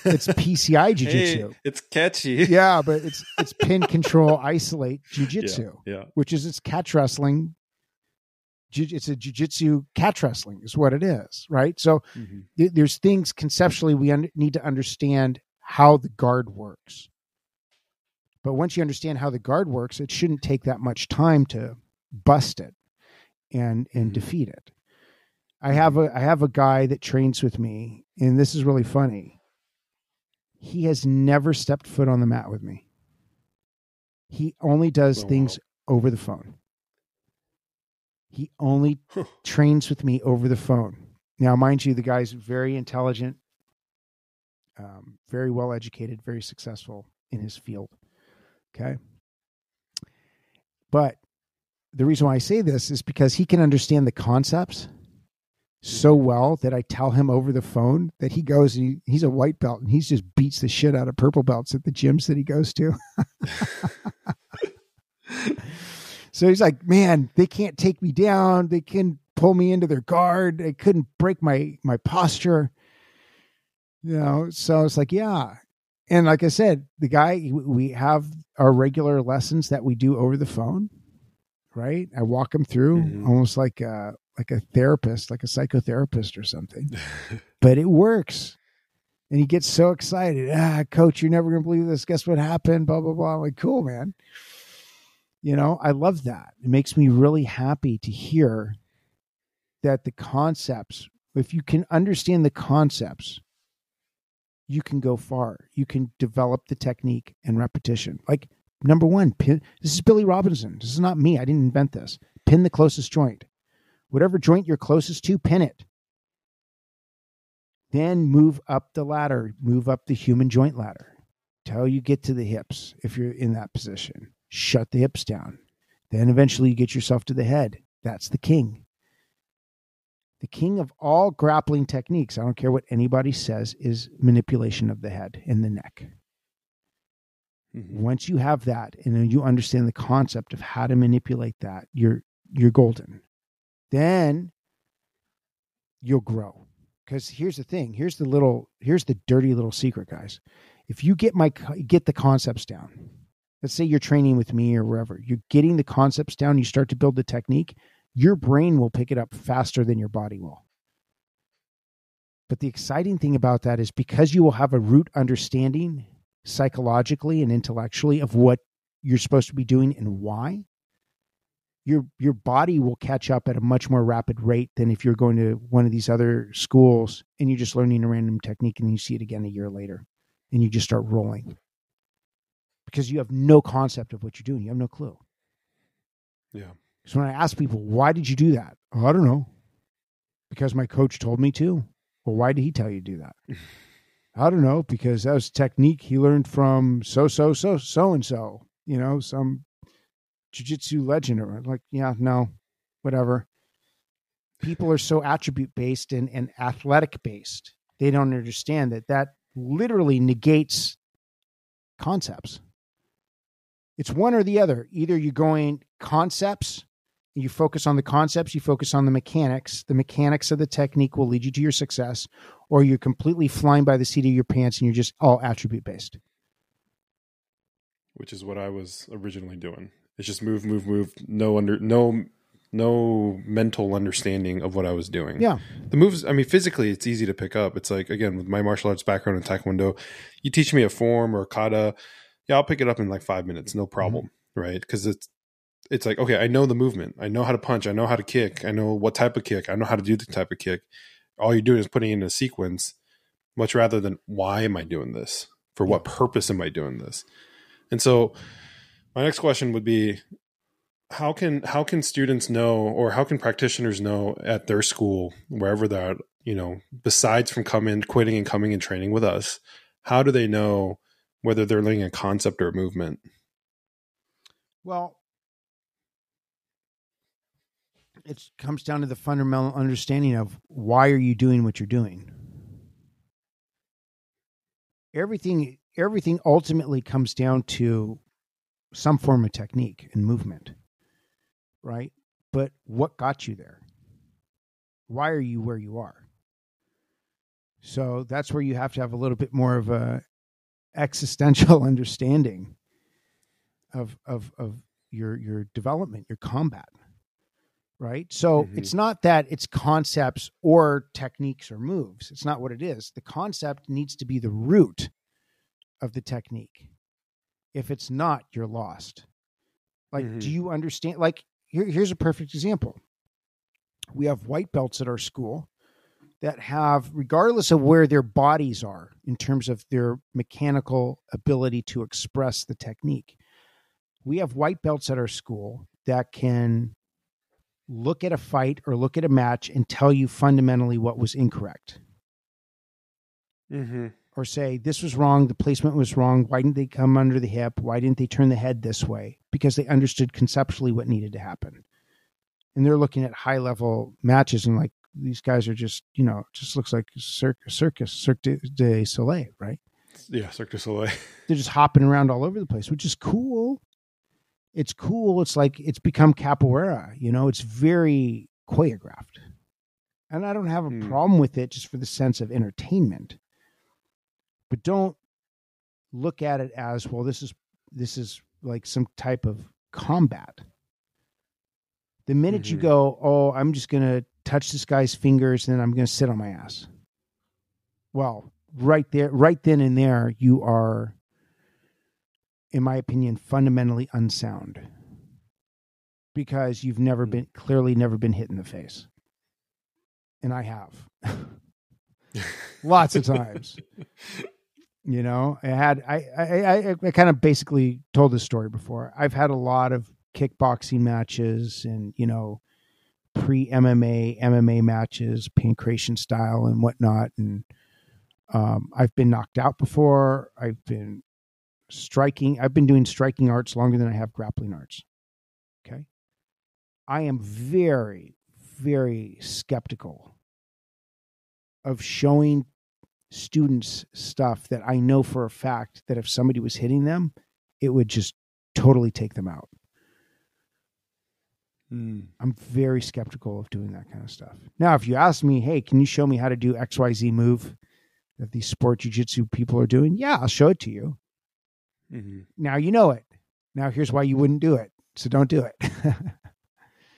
It's PCI Hey, jiu-jitsu. it's catchy. Yeah, but it's it's pin control isolate jiu-jitsu, Yeah. which is it's catch wrestling. It's a jiu-jitsu catch wrestling is what it is, right? So Mhm. th- there's things conceptually we un- need to understand how the guard works. But once you understand how the guard works, it shouldn't take that much time to bust it and and Mhm. defeat it. I have a I have a guy that trains with me, and this is really funny. He has never stepped foot on the mat with me. He only does Oh, wow. things over the phone. He only Huh. trains with me over the phone. Now, mind you, the guy's very intelligent, um, very well educated, very successful in his field. Okay. But the reason why I say this is because he can understand the concepts so well that I tell him over the phone that he goes and he, he's a white belt and he's just beats the shit out of purple belts at the gyms that he goes to. So he's like, man, they can't take me down. They can pull me into their guard. They couldn't break my my posture. You know, so it's like, yeah. And like I said, the guy we have our regular lessons that we do over the phone, right? I walk him through Mhm. almost like a like a therapist, like a psychotherapist or something. but it works. And he gets so excited. Ah, coach, you're never gonna believe this. Guess what happened? Blah blah blah. I'm like, cool, man you know i love that it makes me really happy to hear that the concepts if you can understand the concepts you can go far you can develop the technique and repetition like number one pin this is billy robinson this is not me i didn't invent this pin the closest joint whatever joint you're closest to pin it then move up the ladder move up the human joint ladder till you get to the hips if you're in that position shut the hips down. Then eventually you get yourself to the head. That's the king. The king of all grappling techniques, I don't care what anybody says, is manipulation of the head and the neck. Mm-hmm. Once you have that and you understand the concept of how to manipulate that, you're you're golden. Then you'll grow. Because here's the thing. Here's the little. Here's the dirty little secret, guys. If you get my get the concepts down, let's say you're training with me or wherever, you're getting the concepts down. You start to build the technique. Your brain will pick it up faster than your body will. But the exciting thing about that is because you will have a root understanding psychologically and intellectually of what you're supposed to be doing and why, your your body will catch up at a much more rapid rate than if you're going to one of these other schools and you're just learning a random technique and you see it again a year later and you just start rolling. Because you have no concept of what you're doing. You have no clue. Yeah. So when i ask people why did you do that? Oh, i don't know. Because my coach told me to. Well why did he tell you to do that? I don't know because that was technique he learned from so so so so and so you know some jujitsu legend or like, yeah, no, whatever. People are so attribute based and, and athletic based. They don't understand that that literally negates concepts. It's one or the other. Either you're going concepts, you focus on the concepts, you focus on the mechanics. The mechanics of the technique will lead you to your success, or you're completely flying by the seat of your pants and you're just all attribute based. Which is what I was originally doing. It's just move, move, move. No under, no, no mental understanding of what I was doing. Yeah. The moves. I mean, physically, it's easy to pick up. It's like again with my martial arts background in Taekwondo, you teach me a form or a kata, yeah, I'll pick it up in like five minutes, no problem, mm-hmm. right? Because it's it's like okay, I know the movement, I know how to punch, I know how to kick, I know what type of kick, I know how to do the type of kick. All you're doing is putting in a sequence, much rather than why am I doing this? For what purpose am I doing this? And so my next question would be how can how can students know or how can practitioners know at their school wherever they're at, you know besides from coming quitting and coming and training with us how do they know whether they're learning a concept or a movement? Well it comes down to the fundamental understanding of why are you doing what you're doing? Everything everything ultimately comes down to some form of technique and movement, right? But what got you there? Why are you where you are? So that's where you have to have a little bit more of a existential understanding of of of your your development, your combat. Right? So mm-hmm. it's not that it's concepts or techniques or moves. It's not what it is. The concept needs to be the root of the technique if it's not, you're lost. Like, mm-hmm. do you understand? Like, here, here's a perfect example. We have white belts at our school that have, regardless of where their bodies are in terms of their mechanical ability to express the technique, we have white belts at our school that can look at a fight or look at a match and tell you fundamentally what was incorrect. Mm-hmm or say this was wrong, the placement was wrong. Why didn't they come under the hip? Why didn't they turn the head this way? Because they understood conceptually what needed to happen. And they're looking at high level matches and like these guys are just, you know, just looks like circus, circus, Cirque du Soleil, right? Yeah, Cirque du Soleil. they're just hopping around all over the place, which is cool. It's cool. It's like it's become capoeira, you know, it's very choreographed. And I don't have a mm. problem with it just for the sense of entertainment but don't look at it as well this is this is like some type of combat. The minute mm-hmm. you go oh i'm just going to touch this guy's fingers and then i'm going to sit on my ass. Well right there right then and there you are in my opinion fundamentally unsound because you've never mm. been clearly never been hit in the face. And i have. Lots of times You know, I had I I I, I kind of basically told this story before. I've had a lot of kickboxing matches and you know pre MMA MMA matches, pankration style and whatnot, and um, I've been knocked out before. I've been striking. I've been doing striking arts longer than I have grappling arts. Okay. I am very, very skeptical of showing students stuff that I know for a fact that if somebody was hitting them, it would just totally take them out. Mm. I'm very skeptical of doing that kind of stuff. Now, if you ask me, hey, can you show me how to do XYZ move that these sport jujitsu people are doing? Yeah, I'll show it to you. hmm Now you know it. Now here's why you wouldn't do it. So don't do it.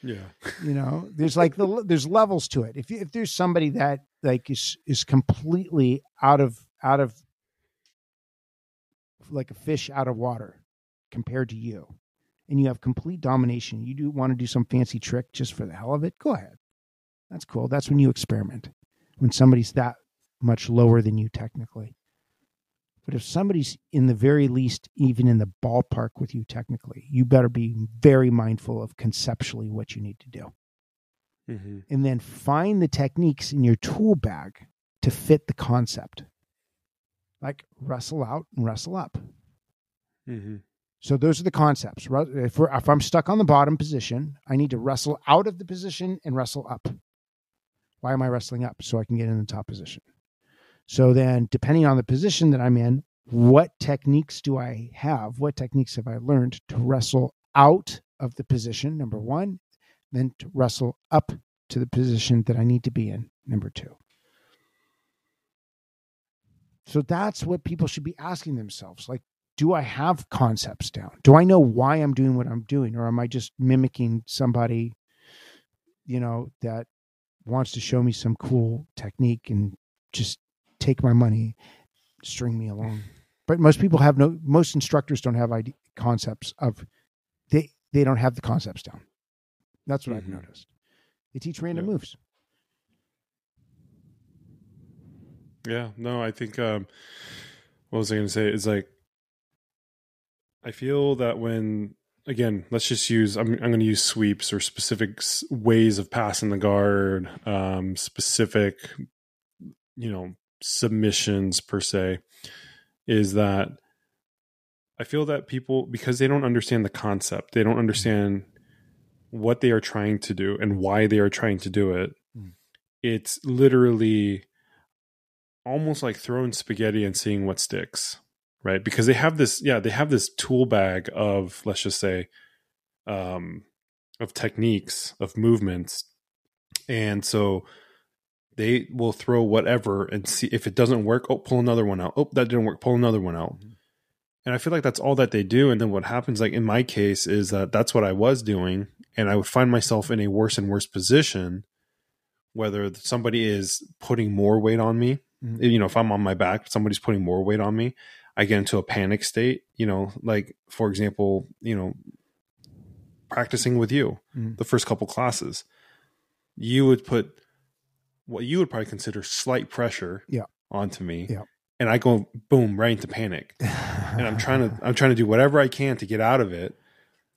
Yeah. you know, there's like the there's levels to it. If you, if there's somebody that like is is completely out of out of like a fish out of water compared to you, and you have complete domination, you do want to do some fancy trick just for the hell of it, go ahead. That's cool. That's when you experiment. When somebody's that much lower than you technically. But if somebody's in the very least even in the ballpark with you technically, you better be very mindful of conceptually what you need to do. Hmm And then find the techniques in your tool bag to fit the concept. Like wrestle out and wrestle up. hmm So those are the concepts. If, we're, if I'm stuck on the bottom position, I need to wrestle out of the position and wrestle up. Why am I wrestling up? So I can get in the top position. So then, depending on the position that I'm in, what techniques do I have? What techniques have I learned to wrestle out of the position? Number one, then to wrestle up to the position that I need to be in. Number two. So that's what people should be asking themselves. Like, do I have concepts down? Do I know why I'm doing what I'm doing? Or am I just mimicking somebody, you know, that wants to show me some cool technique and just take my money, string me along? But most people have no, most instructors don't have idea, concepts of, they, they don't have the concepts down. That's what I've Mhm. noticed. They teach random Yeah. moves. Yeah, no, I think um what was I going to say? It's like I feel that when again, let's just use I'm I'm going to use sweeps or specific s- ways of passing the guard, um specific you know, submissions per se is that I feel that people because they don't understand the concept, they don't understand what they are trying to do and why they are trying to do it. Mm. It's literally almost like throwing spaghetti and seeing what sticks right because they have this yeah they have this tool bag of let's just say um of techniques of movements and so they will throw whatever and see if it doesn't work oh pull another one out oh that didn't work pull another one out Mhm. And i feel like that's all that they do and then what happens like in my case is that that's what i was doing and i would find myself in a worse and worse position whether somebody is putting more weight on me Mhm. you know if i'm on my back somebody's putting more weight on me i get into a panic state you know like for example you know practicing with you Mhm. the first couple classes you would put what you would probably consider slight pressure Yeah. onto me Yeah. And i go boom right into panic. And i'm trying to i'm trying to do whatever i can to get out of it.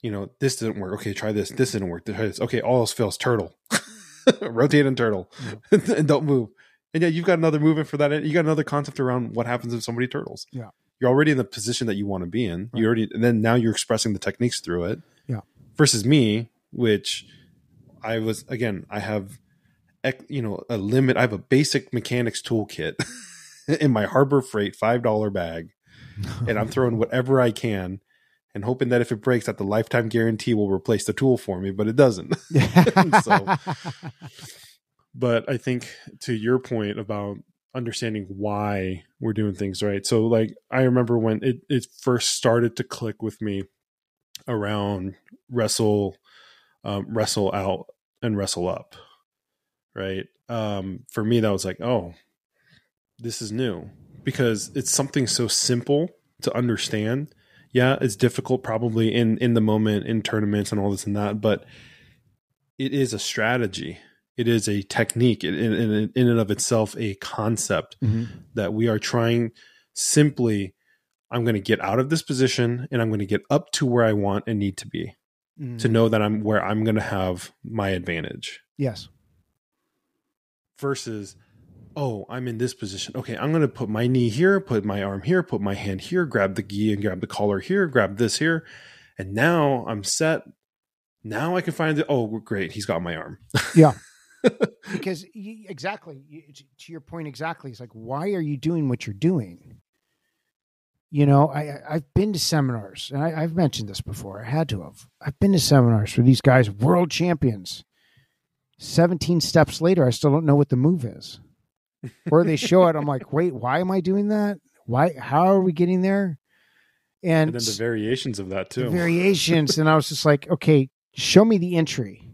You know this didn't work. Okay try this. This didn't work. Try this. Okay all else fails. Turtle. Rotate and turtle. And don't move. And yeah you've got another movement for that. You got another concept around what happens if somebody turtles. Yeah. you're already in the position that you want to be in. Right. you already and then now you're expressing the techniques through it. Yeah. versus me which i was again i have you know a limit. I have a basic mechanics toolkit in my harbor freight five dollar bag and I'm throwing whatever I can and hoping that if it breaks that the lifetime guarantee will replace the tool for me, but it doesn't. So- but I think to your point about understanding why we're doing things right. So like I remember when it, it first started to click with me around wrestle um, wrestle out and wrestle up. Right. Um, for me that was like, oh, this is new because it's something so simple to understand. Yeah, it's difficult probably in in the moment in tournaments and all this and that, but it is a strategy. It is a technique in, in, in and of itself, a concept Mhm. that we are trying simply. I'm going to get out of this position and I'm going to get up to where I want and need to be to Mhm. know that I'm where I'm going to have my advantage Yes. versus oh, I'm in this position. Okay, I'm going to put my knee here, put my arm here, put my hand here, grab the gi and grab the collar here, grab this here. And now I'm set. Now I can find it. Oh, great. He's got my arm. Yeah. because you, exactly you, to your point exactly it's like why are you doing what you're doing you know i i've been to seminars and I, i've mentioned this before i had to have i've been to seminars for these guys world champions 17 steps later i still don't know what the move is or they show it i'm like wait why am i doing that why how are we getting there and, and then the variations of that too variations and i was just like okay show me the entry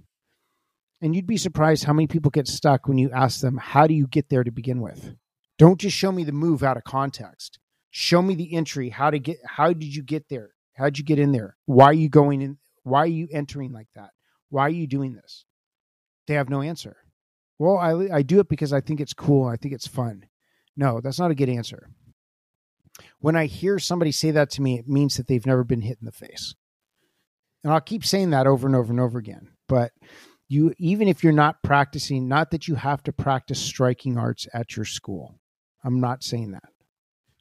and you'd be surprised how many people get stuck when you ask them, How do you get there to begin with? Don't just show me the move out of context. Show me the entry. How to get how did you get there? How'd you get in there? Why are you going in? Why are you entering like that? Why are you doing this? They have no answer. Well, I, I do it because I think it's cool. I think it's fun. No, that's not a good answer. When I hear somebody say that to me, it means that they've never been hit in the face. And I'll keep saying that over and over and over again. But you even if you're not practicing not that you have to practice striking arts at your school i'm not saying that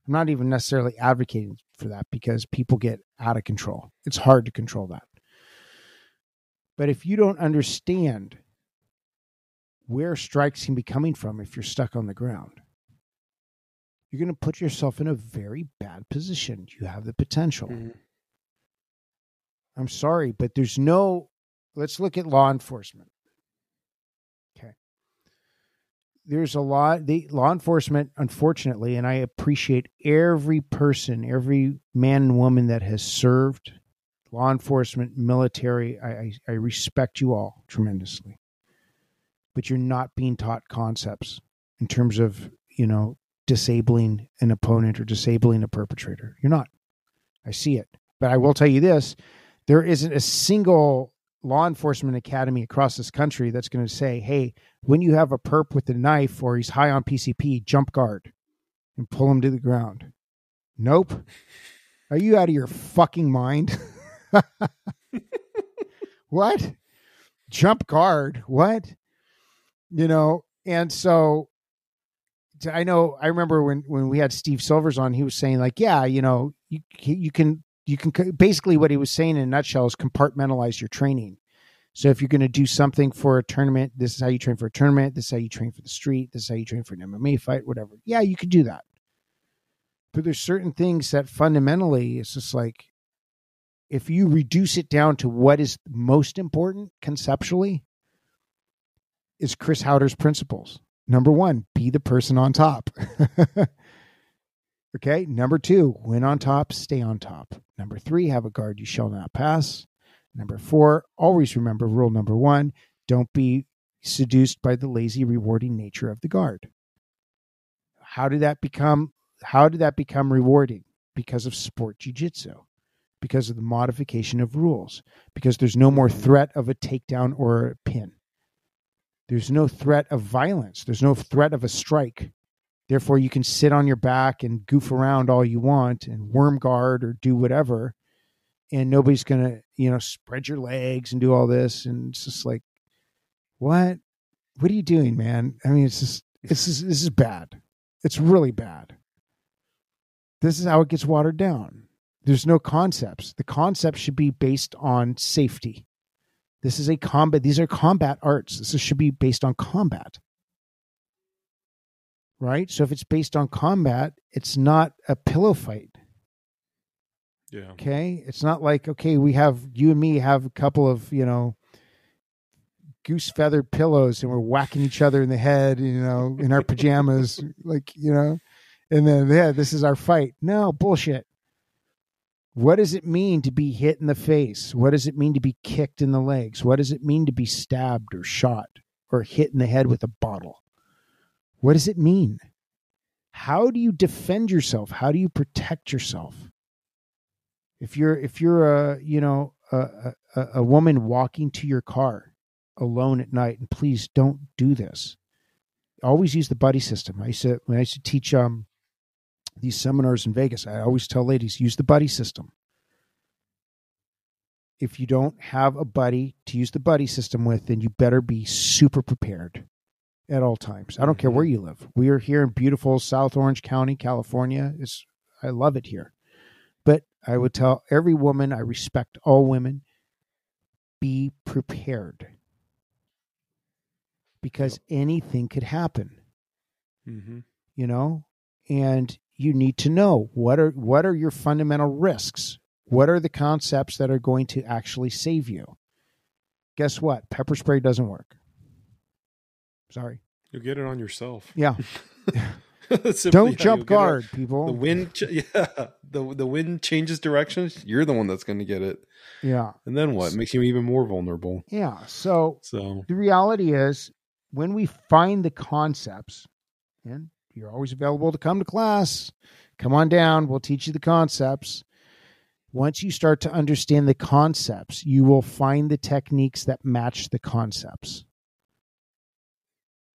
i'm not even necessarily advocating for that because people get out of control it's hard to control that but if you don't understand where strikes can be coming from if you're stuck on the ground you're going to put yourself in a very bad position you have the potential mm-hmm. i'm sorry but there's no let's look at law enforcement. Okay. There's a lot the law enforcement unfortunately and I appreciate every person, every man and woman that has served law enforcement, military. I, I, I respect you all tremendously. But you're not being taught concepts in terms of, you know, disabling an opponent or disabling a perpetrator. You're not. I see it. But I will tell you this there isn't a single law enforcement academy across this country that's going to say, hey, when you have a perp with a knife or he's high on PCP, jump guard and pull him to the ground. Nope. Are you out of your fucking mind? what? Jump guard? What? You know, and so I know I remember when when we had Steve Silvers on, he was saying like, yeah, you know, you you can you can basically what he was saying in a nutshell is compartmentalize your training. So if you're going to do something for a tournament, this is how you train for a tournament. This is how you train for the street. This is how you train for an MMA fight, whatever. Yeah, you could do that. But there's certain things that fundamentally it's just like if you reduce it down to what is most important conceptually, is Chris Haueter's principles. Number one, be the person on top. Okay. Number two, win on top, stay on top. Number three, have a guard you shall not pass. Number four, always remember rule number one don't be seduced by the lazy, rewarding nature of the guard. How did that become? How did that become rewarding? Because of sport jiu-jitsu, because of the modification of rules, because there's no more threat of a takedown or a pin. There's no threat of violence. There's no threat of a strike. Therefore, you can sit on your back and goof around all you want and worm guard or do whatever. And nobody's going to, you know, spread your legs and do all this. And it's just like, what? What are you doing, man? I mean, it's just, this is, this is bad. It's really bad. This is how it gets watered down. There's no concepts. The concepts should be based on safety. This is a combat. These are combat arts. This should be based on combat right? So if it's based on combat, it's not a pillow fight. Yeah. Okay. It's not like, okay, we have you and me have a couple of, you know, goose feather pillows and we're whacking each other in the head, you know, in our pajamas, like, you know, and then, yeah, this is our fight. No, bullshit. What does it mean to be hit in the face? What does it mean to be kicked in the legs? What does it mean to be stabbed or shot or hit in the head with a bottle? What does it mean? How do you defend yourself? How do you protect yourself? If you're if you're a you know a, a, a woman walking to your car alone at night, and please don't do this. Always use the buddy system. I used to when I used to teach um these seminars in Vegas, I always tell ladies use the buddy system. If you don't have a buddy to use the buddy system with, then you better be super prepared at all times. I don't care where you live. We are here in beautiful South Orange County, California. It's I love it here. But I would tell every woman, I respect all women, be prepared. Because anything could happen, Mm-hmm. you know? And you need to know what are what are your fundamental risks? What are the concepts that are going to actually save you? Guess what? Pepper spray doesn't work. Sorry. You'll get it on yourself. Yeah. Don't jump get it. guard, The people. wind, ch- yeah, the the wind changes directions. You're the one that's going to get it, Yeah. and then what? Makes you even more vulnerable. Yeah. So So the reality is when we find the concepts, and you're always available to come to class, come on down. We'll teach you the concepts. Once you start to understand the concepts, you will find the techniques that match the concepts.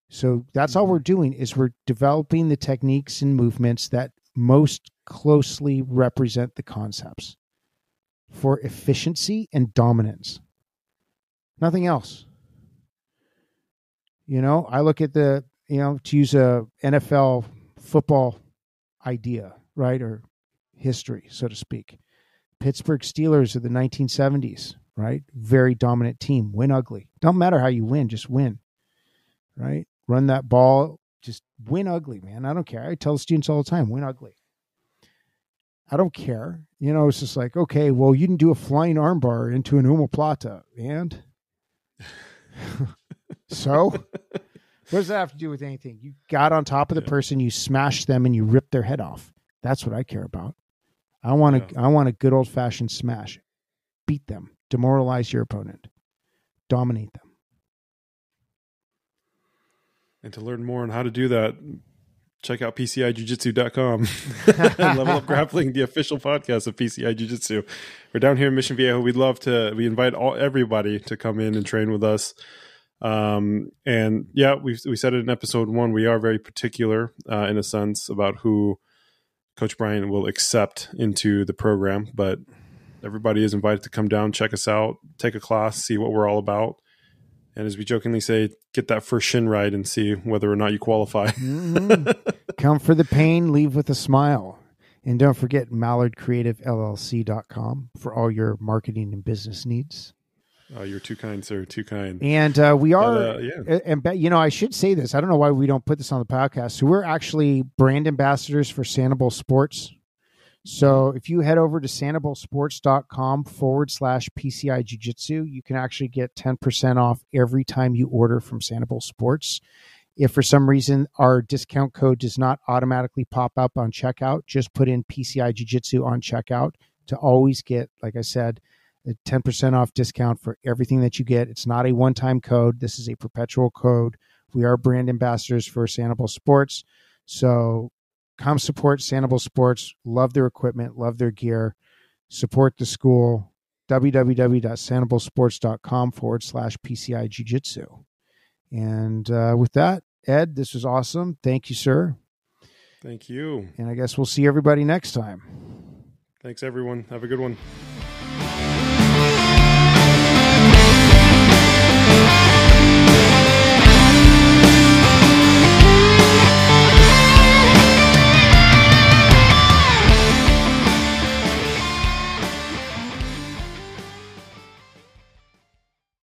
So that's all Mhm. we're doing is we're developing the techniques and movements that most closely represent the concepts for efficiency and dominance. Nothing else. You know, I look at the, you know, to use a NFL football idea, right? Or history, so to speak. Pittsburgh Steelers of the 1970s, right? Very dominant team, win ugly. Don't matter how you win, just win, right? Run that ball, just win ugly, man. I don't care. I tell students all the time, win ugly. I don't care. You know, it's just like, okay, well, you can do a flying armbar into an omoplata, and so what does that have to do with anything? You got on top of the Yeah. person, you smashed them, and you ripped their head off. That's what I care about. I want to. I want a good old fashioned smash. Beat them, demoralize your opponent, dominate them. And to learn more on how to do that, check out PCIJujitsu.com. Level Up Grappling, the official podcast of PCI Jiu Jitsu. We're down here in Mission Viejo. We'd love to, we invite all everybody to come in and train with us. Um, and yeah, we we said it in episode one. We are very particular, uh, in a sense, about who Coach Bryan will accept into the program. But everybody is invited to come down, check us out, take a class, see what we're all about. And as we jokingly say, get that first shin ride and see whether or not you qualify. Mhm. Come for the pain, leave with a smile. And don't forget mallardcreativellc.com for all your marketing and business needs. Uh, you're too kind, sir. Too kind. And uh, we are, But, uh, yeah. and you know, I should say this. I don't know why we don't put this on the podcast. So we're actually brand ambassadors for Sanabul Sports. So if you head over to sanabulsports.com forward slash PCI Jiu Jitsu, you can actually get 10% off every time you order from Sanabul Sports. If for some reason our discount code does not automatically pop up on checkout, just put in PCI Jiu Jitsu on checkout to always get, like I said, a 10% off discount for everything that you get. It's not a one time code, this is a perpetual code. We are brand ambassadors for Sanabul Sports. So come support Sanabul Sports. Love their equipment, love their gear. Support the school. www.sanabulsports.com forward slash PCI Jiu Jitsu. And uh, with that, Ed, this was awesome. Thank you, sir. Thank you. And I guess we'll see everybody next time. Thanks, everyone. Have a good one.